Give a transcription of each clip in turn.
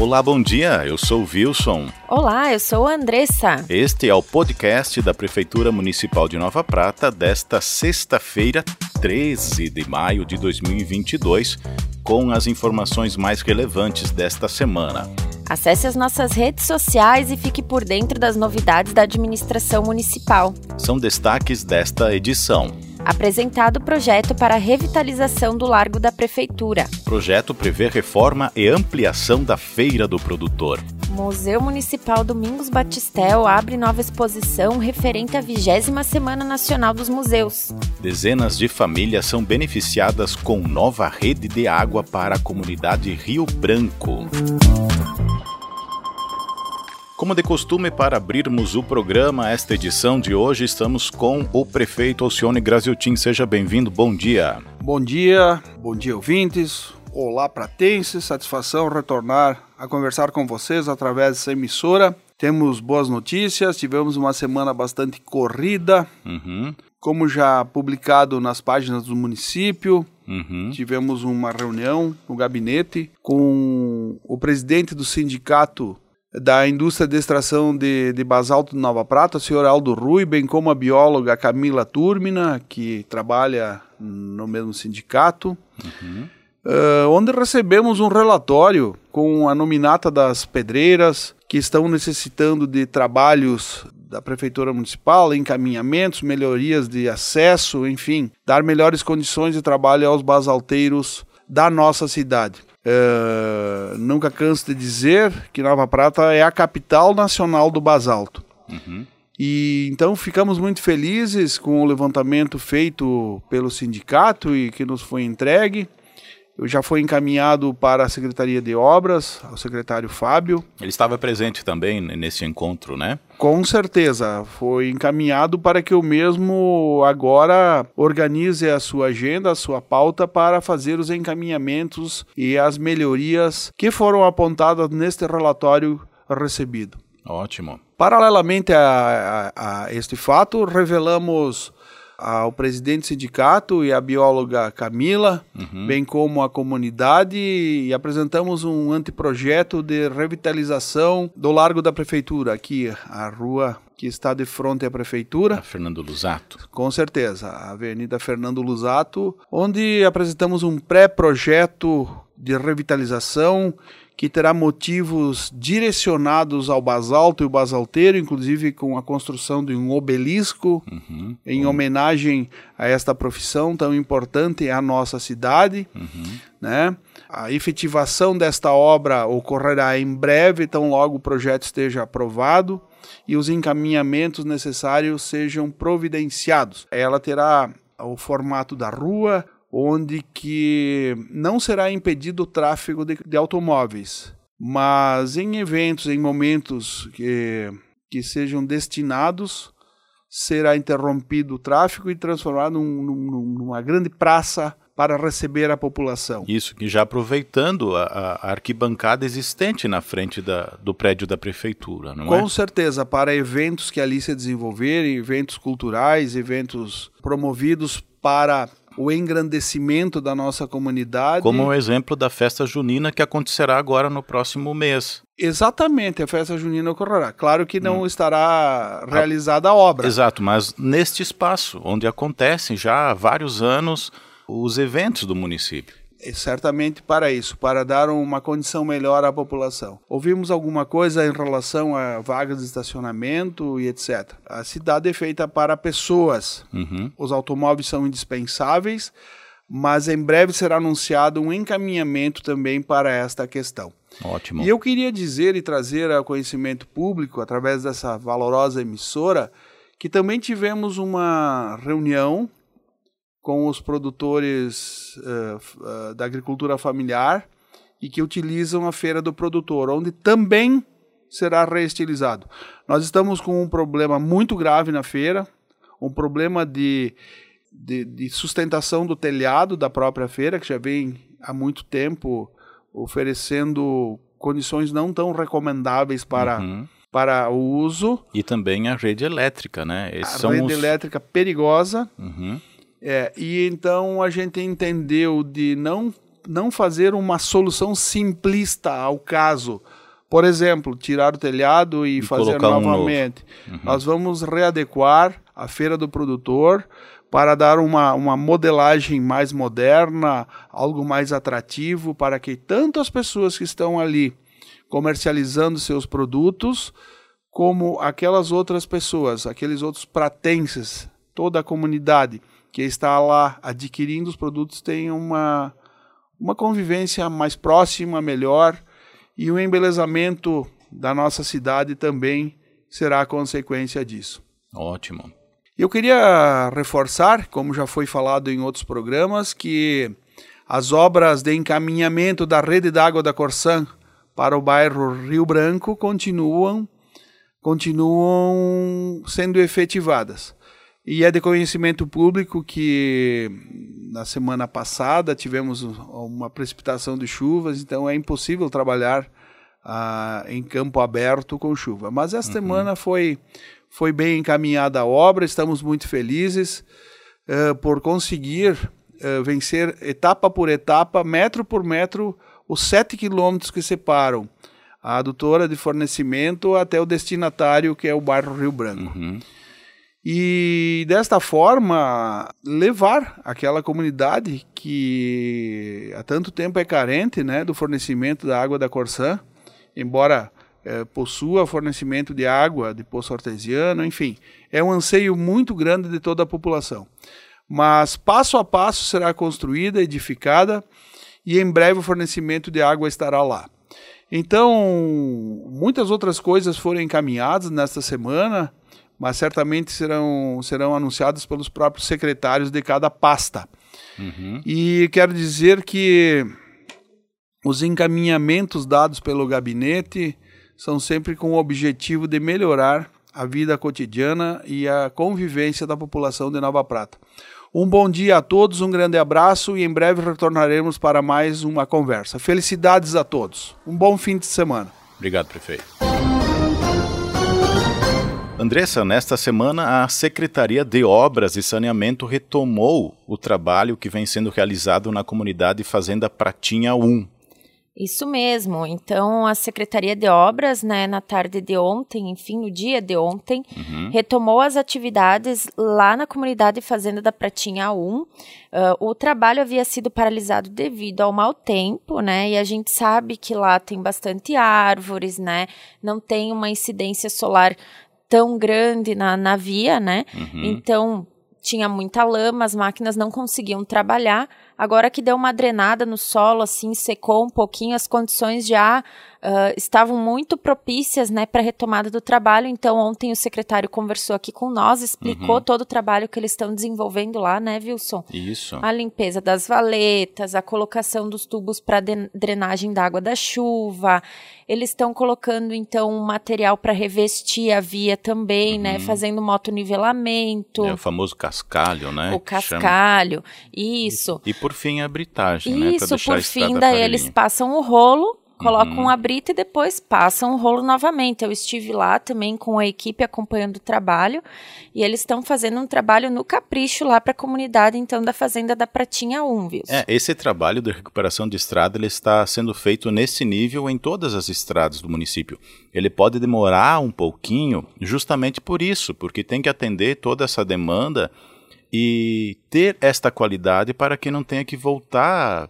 Olá, bom dia. Eu sou o Wilson. Olá, eu sou a Andressa. Este é o podcast da Prefeitura Municipal de Nova Prata desta sexta-feira, 13 de maio de 2022, com as informações mais relevantes desta semana. Acesse as nossas redes sociais e fique por dentro das novidades da administração municipal. São destaques desta edição. Apresentado o projeto para a revitalização do Largo da Prefeitura. O projeto prevê reforma e ampliação da Feira do Produtor. Museu Municipal Domingos Batistel abre nova exposição referente à 20 Semana Nacional dos Museus. Dezenas de famílias são beneficiadas com nova rede de água para a comunidade Rio Branco. Como de costume, para abrirmos o programa, esta edição de hoje, estamos com o prefeito Alcione Graziotin. Seja bem-vindo, bom dia. Bom dia, bom dia, ouvintes. Olá, pratenses. Satisfação retornar a conversar com vocês através dessa emissora. Temos boas notícias, tivemos uma semana bastante corrida. Uhum. Como já publicado nas páginas do município, Uhum. tivemos uma reunião no gabinete com o presidente do sindicato da indústria de extração de, de basalto de Nova Prata, o senhor Aldo Rui, bem como a bióloga Camila Turmina, que trabalha no mesmo sindicato, uh, onde recebemos um relatório com a nominata das pedreiras que estão necessitando de trabalhos da Prefeitura Municipal, encaminhamentos, melhorias de acesso, enfim, dar melhores condições de trabalho aos basalteiros da nossa cidade. Uh, nunca canso de dizer que Nova Prata é a capital nacional do basalto. Uhum. E então ficamos muito felizes com o levantamento feito pelo sindicato e que nos foi entregue. Já foi encaminhado para a Secretaria de Obras, ao secretário Fábio. Ele estava presente também nesse encontro, né? Com certeza, foi encaminhado para que eu mesmo agora organize a sua agenda, a sua pauta para fazer os encaminhamentos e as melhorias que foram apontadas neste relatório recebido. Ótimo. Paralelamente a, a, a este fato, revelamos ao presidente do sindicato e à bióloga Camila, Uhum. bem como a comunidade, e apresentamos um anteprojeto de revitalização do Largo da Prefeitura, aqui, a rua que está de frente à Prefeitura. A Fernando Lusato. Com certeza, a Avenida Fernando Lusato, onde apresentamos um pré-projeto de revitalização que terá motivos direcionados ao basalto e o basalteiro, inclusive com a construção de um obelisco Uhum. em homenagem a esta profissão tão importante à nossa cidade, Uhum. né? A efetivação desta obra ocorrerá em breve, tão logo o projeto esteja aprovado e os encaminhamentos necessários sejam providenciados. Ela terá o formato da rua, onde que não será impedido o tráfego de, de automóveis, mas em eventos, em momentos que, que sejam destinados, será interrompido o tráfego e transformado num, num, numa grande praça para receber a população. Isso, que já aproveitando a, a arquibancada existente na frente da, do prédio da prefeitura, não Com é? certeza, para eventos que ali se desenvolverem, eventos culturais, eventos promovidos para o engrandecimento da nossa comunidade. Como o exemplo da festa junina que acontecerá agora no próximo mês. Exatamente, a festa junina ocorrerá. Claro que Hum. não estará realizada a obra. Exato, mas neste espaço, onde acontecem já há vários anos os eventos do município. É certamente para isso, para dar uma condição melhor à população. Ouvimos alguma coisa em relação a vagas de estacionamento e etc. A cidade é feita para pessoas. Uhum. Os automóveis são indispensáveis, mas em breve será anunciado um encaminhamento também para esta questão. Ótimo. E eu queria dizer e trazer ao conhecimento público, através dessa valorosa emissora, que também tivemos uma reunião com os produtores uh, uh, da agricultura familiar e que utilizam a Feira do Produtor, onde também será reestilizado. Nós estamos com um problema muito grave na feira, um problema de, de, de sustentação do telhado da própria feira, que já vem há muito tempo oferecendo condições não tão recomendáveis para, Uhum. para o uso. E também a rede elétrica, né? Esses a rede os... elétrica perigosa. Uhum. É, e então a gente entendeu de não não fazer uma solução simplista ao caso. Por exemplo, tirar o telhado e, e fazer novamente. Um uhum. Nós vamos readequar a feira do produtor para dar uma, uma modelagem mais moderna, algo mais atrativo, para que tanto as pessoas que estão ali comercializando seus produtos, como aquelas outras pessoas, aqueles outros pratenses, toda a comunidade que está lá adquirindo os produtos tenham uma, uma convivência mais próxima, melhor e o embelezamento da nossa cidade também será a consequência disso. Ótimo. Eu queria reforçar, como já foi falado em outros programas, que as obras de encaminhamento da rede d'água da Corsã para o bairro Rio Branco continuam continuam sendo efetivadas. E é de conhecimento público que na semana passada tivemos uma precipitação de chuvas, então é impossível trabalhar ah, em campo aberto com chuva. Mas essa uhum. semana foi, foi bem encaminhada a obra, estamos muito felizes uh, por conseguir uh, vencer etapa por etapa, metro por metro, os sete quilômetros que separam a adutora de fornecimento até o destinatário, que é o bairro Rio Branco. Uhum e desta forma levar aquela comunidade que há tanto tempo é carente né, do fornecimento da água da Corsã, embora é, possua fornecimento de água de poço artesiano, enfim, é um anseio muito grande de toda a população. Mas passo a passo será construída, edificada e em breve o fornecimento de água estará lá. Então, muitas outras coisas foram encaminhadas nesta semana mas certamente serão, serão anunciados pelos próprios secretários de cada pasta. Uhum. E quero dizer que os encaminhamentos dados pelo gabinete são sempre com o objetivo de melhorar a vida cotidiana e a convivência da população de Nova Prata. Um bom dia a todos, um grande abraço e em breve retornaremos para mais uma conversa. Felicidades a todos. Um bom fim de semana. Obrigado, prefeito. Andressa, nesta semana a Secretaria de Obras e Saneamento retomou o trabalho que vem sendo realizado na comunidade Fazenda Pratinha 1. Isso mesmo. Então, a Secretaria de Obras, né, na tarde de ontem, enfim, no dia de ontem, uhum. retomou as atividades lá na comunidade Fazenda da Pratinha 1. Uh, o trabalho havia sido paralisado devido ao mau tempo, né? E a gente sabe que lá tem bastante árvores, né? Não tem uma incidência solar tão grande na, na via, né? Uhum. Então tinha muita lama, as máquinas não conseguiam trabalhar. Agora que deu uma drenada no solo, assim, secou um pouquinho, as condições já uh, estavam muito propícias né, para a retomada do trabalho. Então, ontem o secretário conversou aqui com nós, explicou uhum. todo o trabalho que eles estão desenvolvendo lá, né, Wilson? Isso. A limpeza das valetas, a colocação dos tubos para drenagem da água da chuva. Eles estão colocando, então, um material para revestir a via também, né, uhum. né? Fazendo motonivelamento. É o famoso cascalho, né? O cascalho, isso. E, e, por fim a britagem, né? Isso, por fim, daí eles passam o rolo colocam uhum. um abrito e depois passam o rolo novamente. Eu estive lá também com a equipe acompanhando o trabalho e eles estão fazendo um trabalho no capricho lá para a comunidade então da Fazenda da Pratinha 1, viu? É, esse trabalho de recuperação de estrada ele está sendo feito nesse nível em todas as estradas do município. Ele pode demorar um pouquinho justamente por isso, porque tem que atender toda essa demanda e ter esta qualidade para que não tenha que voltar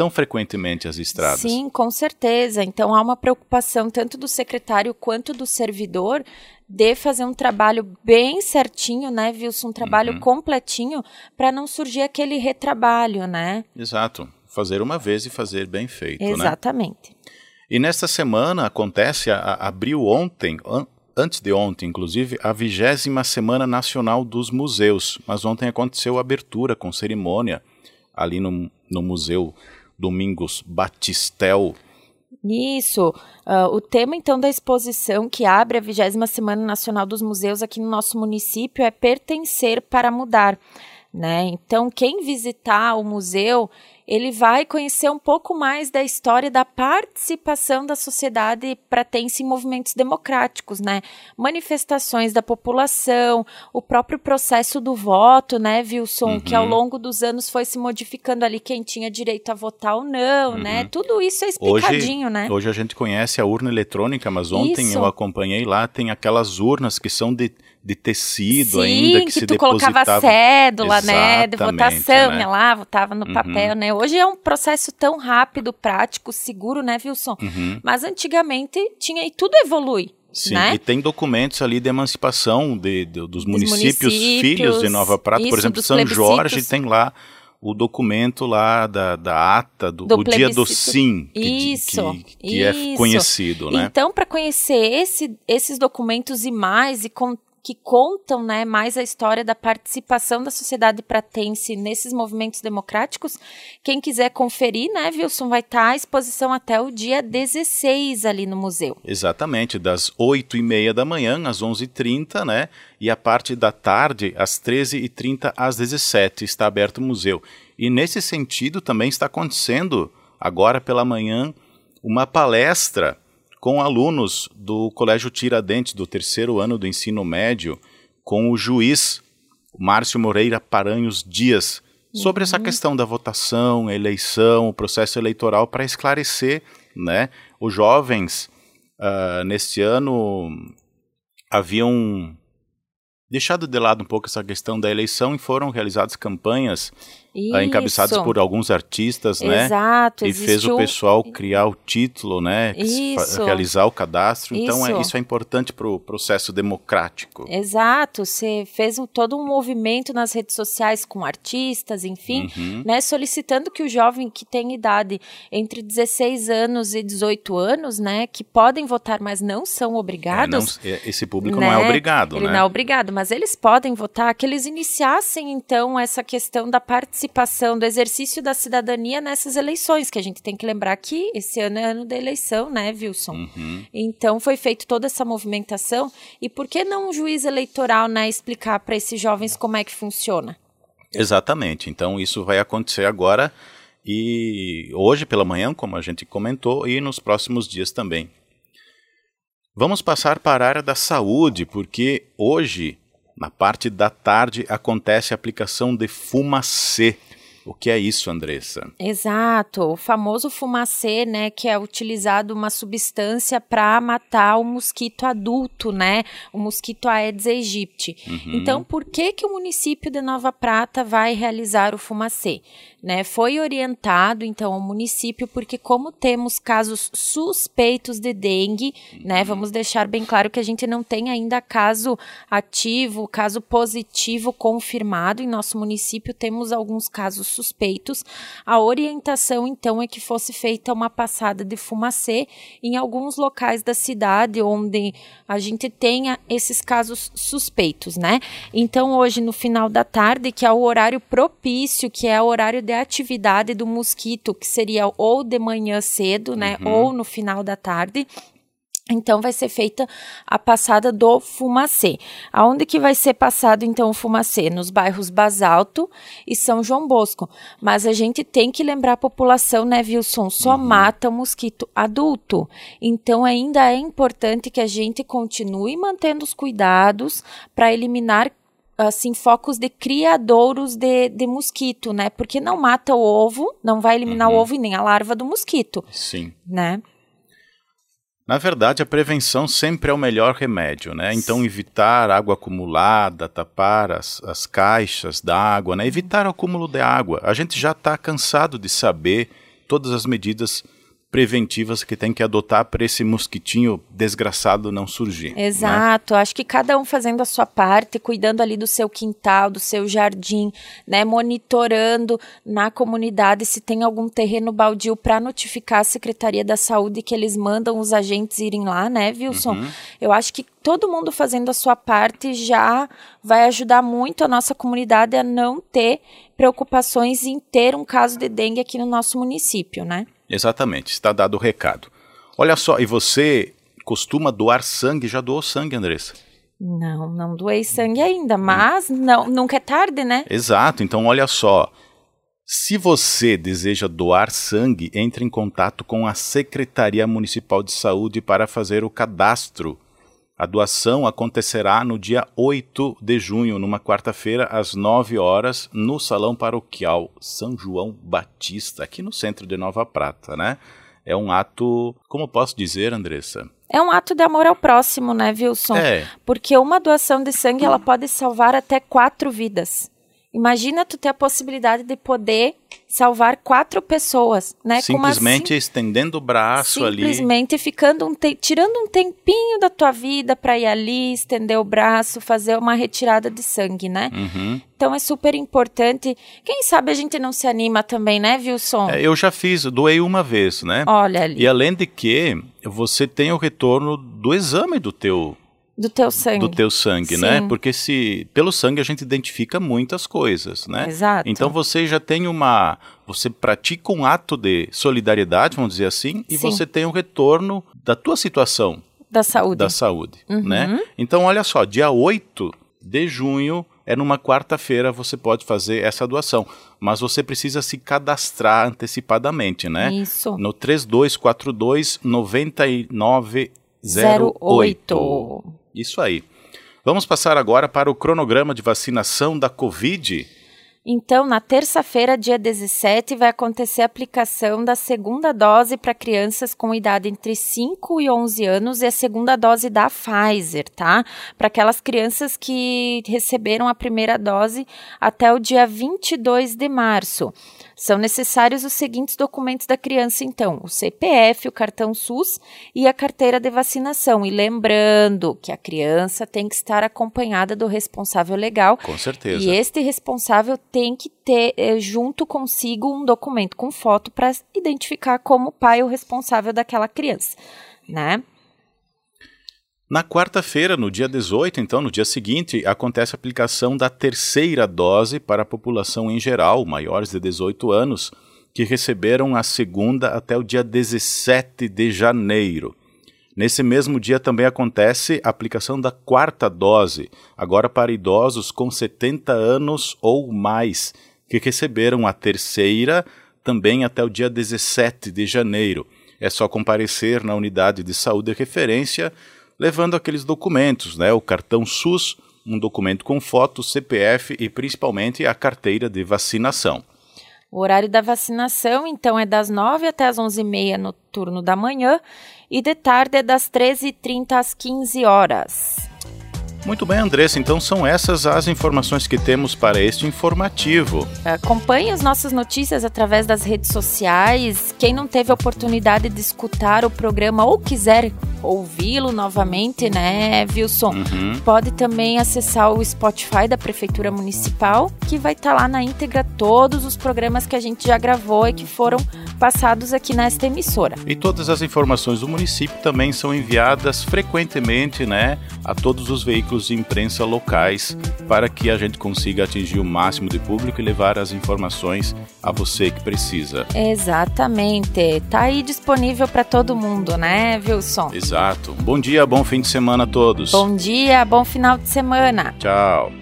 tão frequentemente as estradas. Sim, com certeza. Então há uma preocupação tanto do secretário quanto do servidor de fazer um trabalho bem certinho, né, Wilson? Um trabalho uhum. completinho para não surgir aquele retrabalho, né? Exato. Fazer uma vez e fazer bem feito, né? Exatamente. Né? E nesta semana acontece, a, a, abriu ontem, antes de ontem, inclusive, a vigésima Semana Nacional dos Museus. Mas ontem aconteceu a abertura com cerimônia ali no, no Museu Domingos Batistel. Isso. Uh, o tema, então, da exposição que abre a 20 Semana Nacional dos Museus aqui no nosso município é Pertencer para Mudar. Né? Então, quem visitar o museu, ele vai conhecer um pouco mais da história da participação da sociedade pratense em movimentos democráticos, né? Manifestações da população, o próprio processo do voto, né, Wilson, uhum. que ao longo dos anos foi se modificando ali quem tinha direito a votar ou não, né? uhum. né? Tudo isso é explicadinho, hoje, né? Hoje a gente conhece a urna eletrônica, mas ontem isso. eu acompanhei lá, tem aquelas urnas que são de de tecido Sim, ainda que, que se tu depositava. colocava cédula, Exatamente, né, de votação, né? lá, votava no uhum. papel, né? Hoje é um processo tão rápido, prático, seguro, né, Wilson? Uhum. Mas antigamente tinha e tudo evolui. Sim, né? e tem documentos ali de emancipação de, de dos, municípios, municípios, filhos de Nova Prata, isso, por exemplo, São Jorge tem lá o documento lá da, da ata do, do dia do sim, que, isso, que, que é isso. é conhecido, né? Então, para conhecer esse, esses documentos e mais, e com, que contam né, mais a história da participação da sociedade pratense nesses movimentos democráticos. Quem quiser conferir, né, Wilson, vai estar à exposição até o dia 16 ali no museu. Exatamente, das 8 e meia da manhã às 11h30, né? E a parte da tarde, às 13h30 às 17 está aberto o museu. E nesse sentido também está acontecendo, agora pela manhã, uma palestra com alunos do Colégio Tiradentes, do terceiro ano do ensino médio, com o juiz Márcio Moreira Paranhos Dias, sobre uhum. essa questão da votação, eleição, o processo eleitoral, para esclarecer, né? Os jovens, uh, neste ano, haviam deixado de lado um pouco essa questão da eleição e foram realizadas campanhas uh, encabeçadas por alguns artistas, né? Exato, e fez o pessoal criar o título, né? Isso. Realizar o cadastro. Então isso. é, isso é importante para o processo democrático. Exato. Você fez um, todo um movimento nas redes sociais com artistas, enfim, uhum. né? Solicitando que o jovem que tem idade entre 16 anos e 18 anos, né? Que podem votar, mas não são obrigados. É, não, esse público né? não é obrigado, Ele né? não é obrigado, mas eles podem votar, que eles iniciassem então essa questão da participação participação, do exercício da cidadania nessas eleições, que a gente tem que lembrar que esse ano é ano da eleição, né, Wilson? Uhum. Então foi feita toda essa movimentação. E por que não um juiz eleitoral, né, explicar para esses jovens como é que funciona? Exatamente. Então isso vai acontecer agora e hoje pela manhã, como a gente comentou, e nos próximos dias também. Vamos passar para a área da saúde, porque hoje na parte da tarde acontece a aplicação de fumacê. O que é isso, Andressa? Exato, o famoso fumacê, né, que é utilizado uma substância para matar o mosquito adulto, né, o mosquito Aedes aegypti. Uhum. Então, por que que o município de Nova Prata vai realizar o fumacê? né? Foi orientado então ao município porque como temos casos suspeitos de dengue, né? Vamos deixar bem claro que a gente não tem ainda caso ativo, caso positivo confirmado em nosso município, temos alguns casos suspeitos. A orientação então é que fosse feita uma passada de fumacê em alguns locais da cidade onde a gente tenha esses casos suspeitos, né? Então hoje no final da tarde, que é o horário propício, que é o horário de atividade do mosquito, que seria ou de manhã cedo, né, uhum. ou no final da tarde. Então vai ser feita a passada do fumacê. Aonde que vai ser passado então o fumacê? Nos bairros Basalto e São João Bosco. Mas a gente tem que lembrar a população, né, Wilson? Só uhum. mata o mosquito adulto. Então ainda é importante que a gente continue mantendo os cuidados para eliminar assim, focos de criadouros de, de mosquito, né? Porque não mata o ovo, não vai eliminar uhum. o ovo e nem a larva do mosquito. Sim. Né? Na verdade, a prevenção sempre é o melhor remédio, né? Então, evitar água acumulada, tapar as, as caixas d'água, né? Evitar o acúmulo de água. A gente já está cansado de saber todas as medidas preventivas que tem que adotar para esse mosquitinho desgraçado não surgir. Né? Exato. Né? Acho que cada um fazendo a sua parte, cuidando ali do seu quintal, do seu jardim, né, monitorando na comunidade se tem algum terreno baldio para notificar a Secretaria da Saúde que eles mandam os agentes irem lá, né, Wilson? Uhum. Eu acho que todo mundo fazendo a sua parte já vai ajudar muito a nossa comunidade a não ter preocupações em ter um caso de dengue aqui no nosso município, né? Exatamente, está dado o recado. Olha só, e você costuma doar sangue? Já doou sangue, Andressa? Não, não doei sangue ainda, mas não, nunca é tarde, né? Exato, então olha só. Se você deseja doar sangue, entre em contato com a Secretaria Municipal de Saúde para fazer o cadastro. A doação acontecerá no dia 8 de junho, numa quarta-feira, às 9 horas, no Salão Paroquial São João Batista, aqui no centro de Nova Prata, né? É um ato, como posso dizer, Andressa? É um ato de amor ao próximo, né, Wilson? É. Porque uma doação de sangue, ela pode salvar até quatro vidas. Imagina tu ter a possibilidade de poder salvar quatro pessoas, né? Simplesmente estendendo o braço simplesmente ali. Simplesmente ficando um tirando um tempinho da tua vida para ir ali, estender o braço, fazer uma retirada de sangue, né? Uhum. Então é super importante. Quem sabe a gente não se anima também, né, Wilson? É, eu já fiz, doei uma vez, né? Olha ali. E além de que você tem o retorno do exame do teu do teu sangue. Do teu sangue, né? Sim. né? Porque se pelo sangue a gente identifica muitas coisas, né? Exato. Então você já tem uma, você pratica um ato de solidariedade, vamos dizer assim, e Sim. você tem um retorno da tua situação da saúde. Da saúde, uhum. né? Então olha só, dia 8 de junho é numa quarta-feira você pode fazer essa doação, mas você precisa se cadastrar antecipadamente, né? Isso. No 3242 9908. 08. Isso aí. Vamos passar agora para o cronograma de vacinação da Covid. Então, na terça-feira, dia 17, vai acontecer a aplicação da segunda dose para crianças com idade entre 5 e 11 anos e a segunda dose da Pfizer, tá? Para aquelas crianças que receberam a primeira dose até o dia 22 de março. São necessários os seguintes documentos da criança, então: o CPF, o cartão SUS e a carteira de vacinação. E lembrando que a criança tem que estar acompanhada do responsável legal. Com certeza. E este responsável tem que ter eh, junto consigo um documento com foto para identificar como pai o responsável daquela criança, né? Na quarta-feira, no dia 18, então, no dia seguinte, acontece a aplicação da terceira dose para a população em geral, maiores de 18 anos, que receberam a segunda até o dia 17 de janeiro. Nesse mesmo dia também acontece a aplicação da quarta dose, agora para idosos com 70 anos ou mais, que receberam a terceira também até o dia 17 de janeiro. É só comparecer na unidade de saúde de referência levando aqueles documentos, né? O cartão SUS, um documento com foto, CPF e principalmente a carteira de vacinação. O horário da vacinação, então, é das 9 até as 11h30 no turno da manhã e de tarde é das 13h30 às 15 horas. Muito bem, Andressa. Então são essas as informações que temos para este informativo. Acompanhe as nossas notícias através das redes sociais. Quem não teve a oportunidade de escutar o programa ou quiser ouvi-lo novamente, né, Wilson? Uhum. Pode também acessar o Spotify da Prefeitura Municipal, que vai estar tá lá na íntegra todos os programas que a gente já gravou e que foram passados aqui nesta emissora. E todas as informações do município também são enviadas frequentemente, né, a todos os veículos de imprensa locais para que a gente consiga atingir o máximo de público e levar as informações a você que precisa. Exatamente. Tá aí disponível para todo mundo, né, Wilson? Exato. Bom dia, bom fim de semana a todos. Bom dia, bom final de semana. Tchau.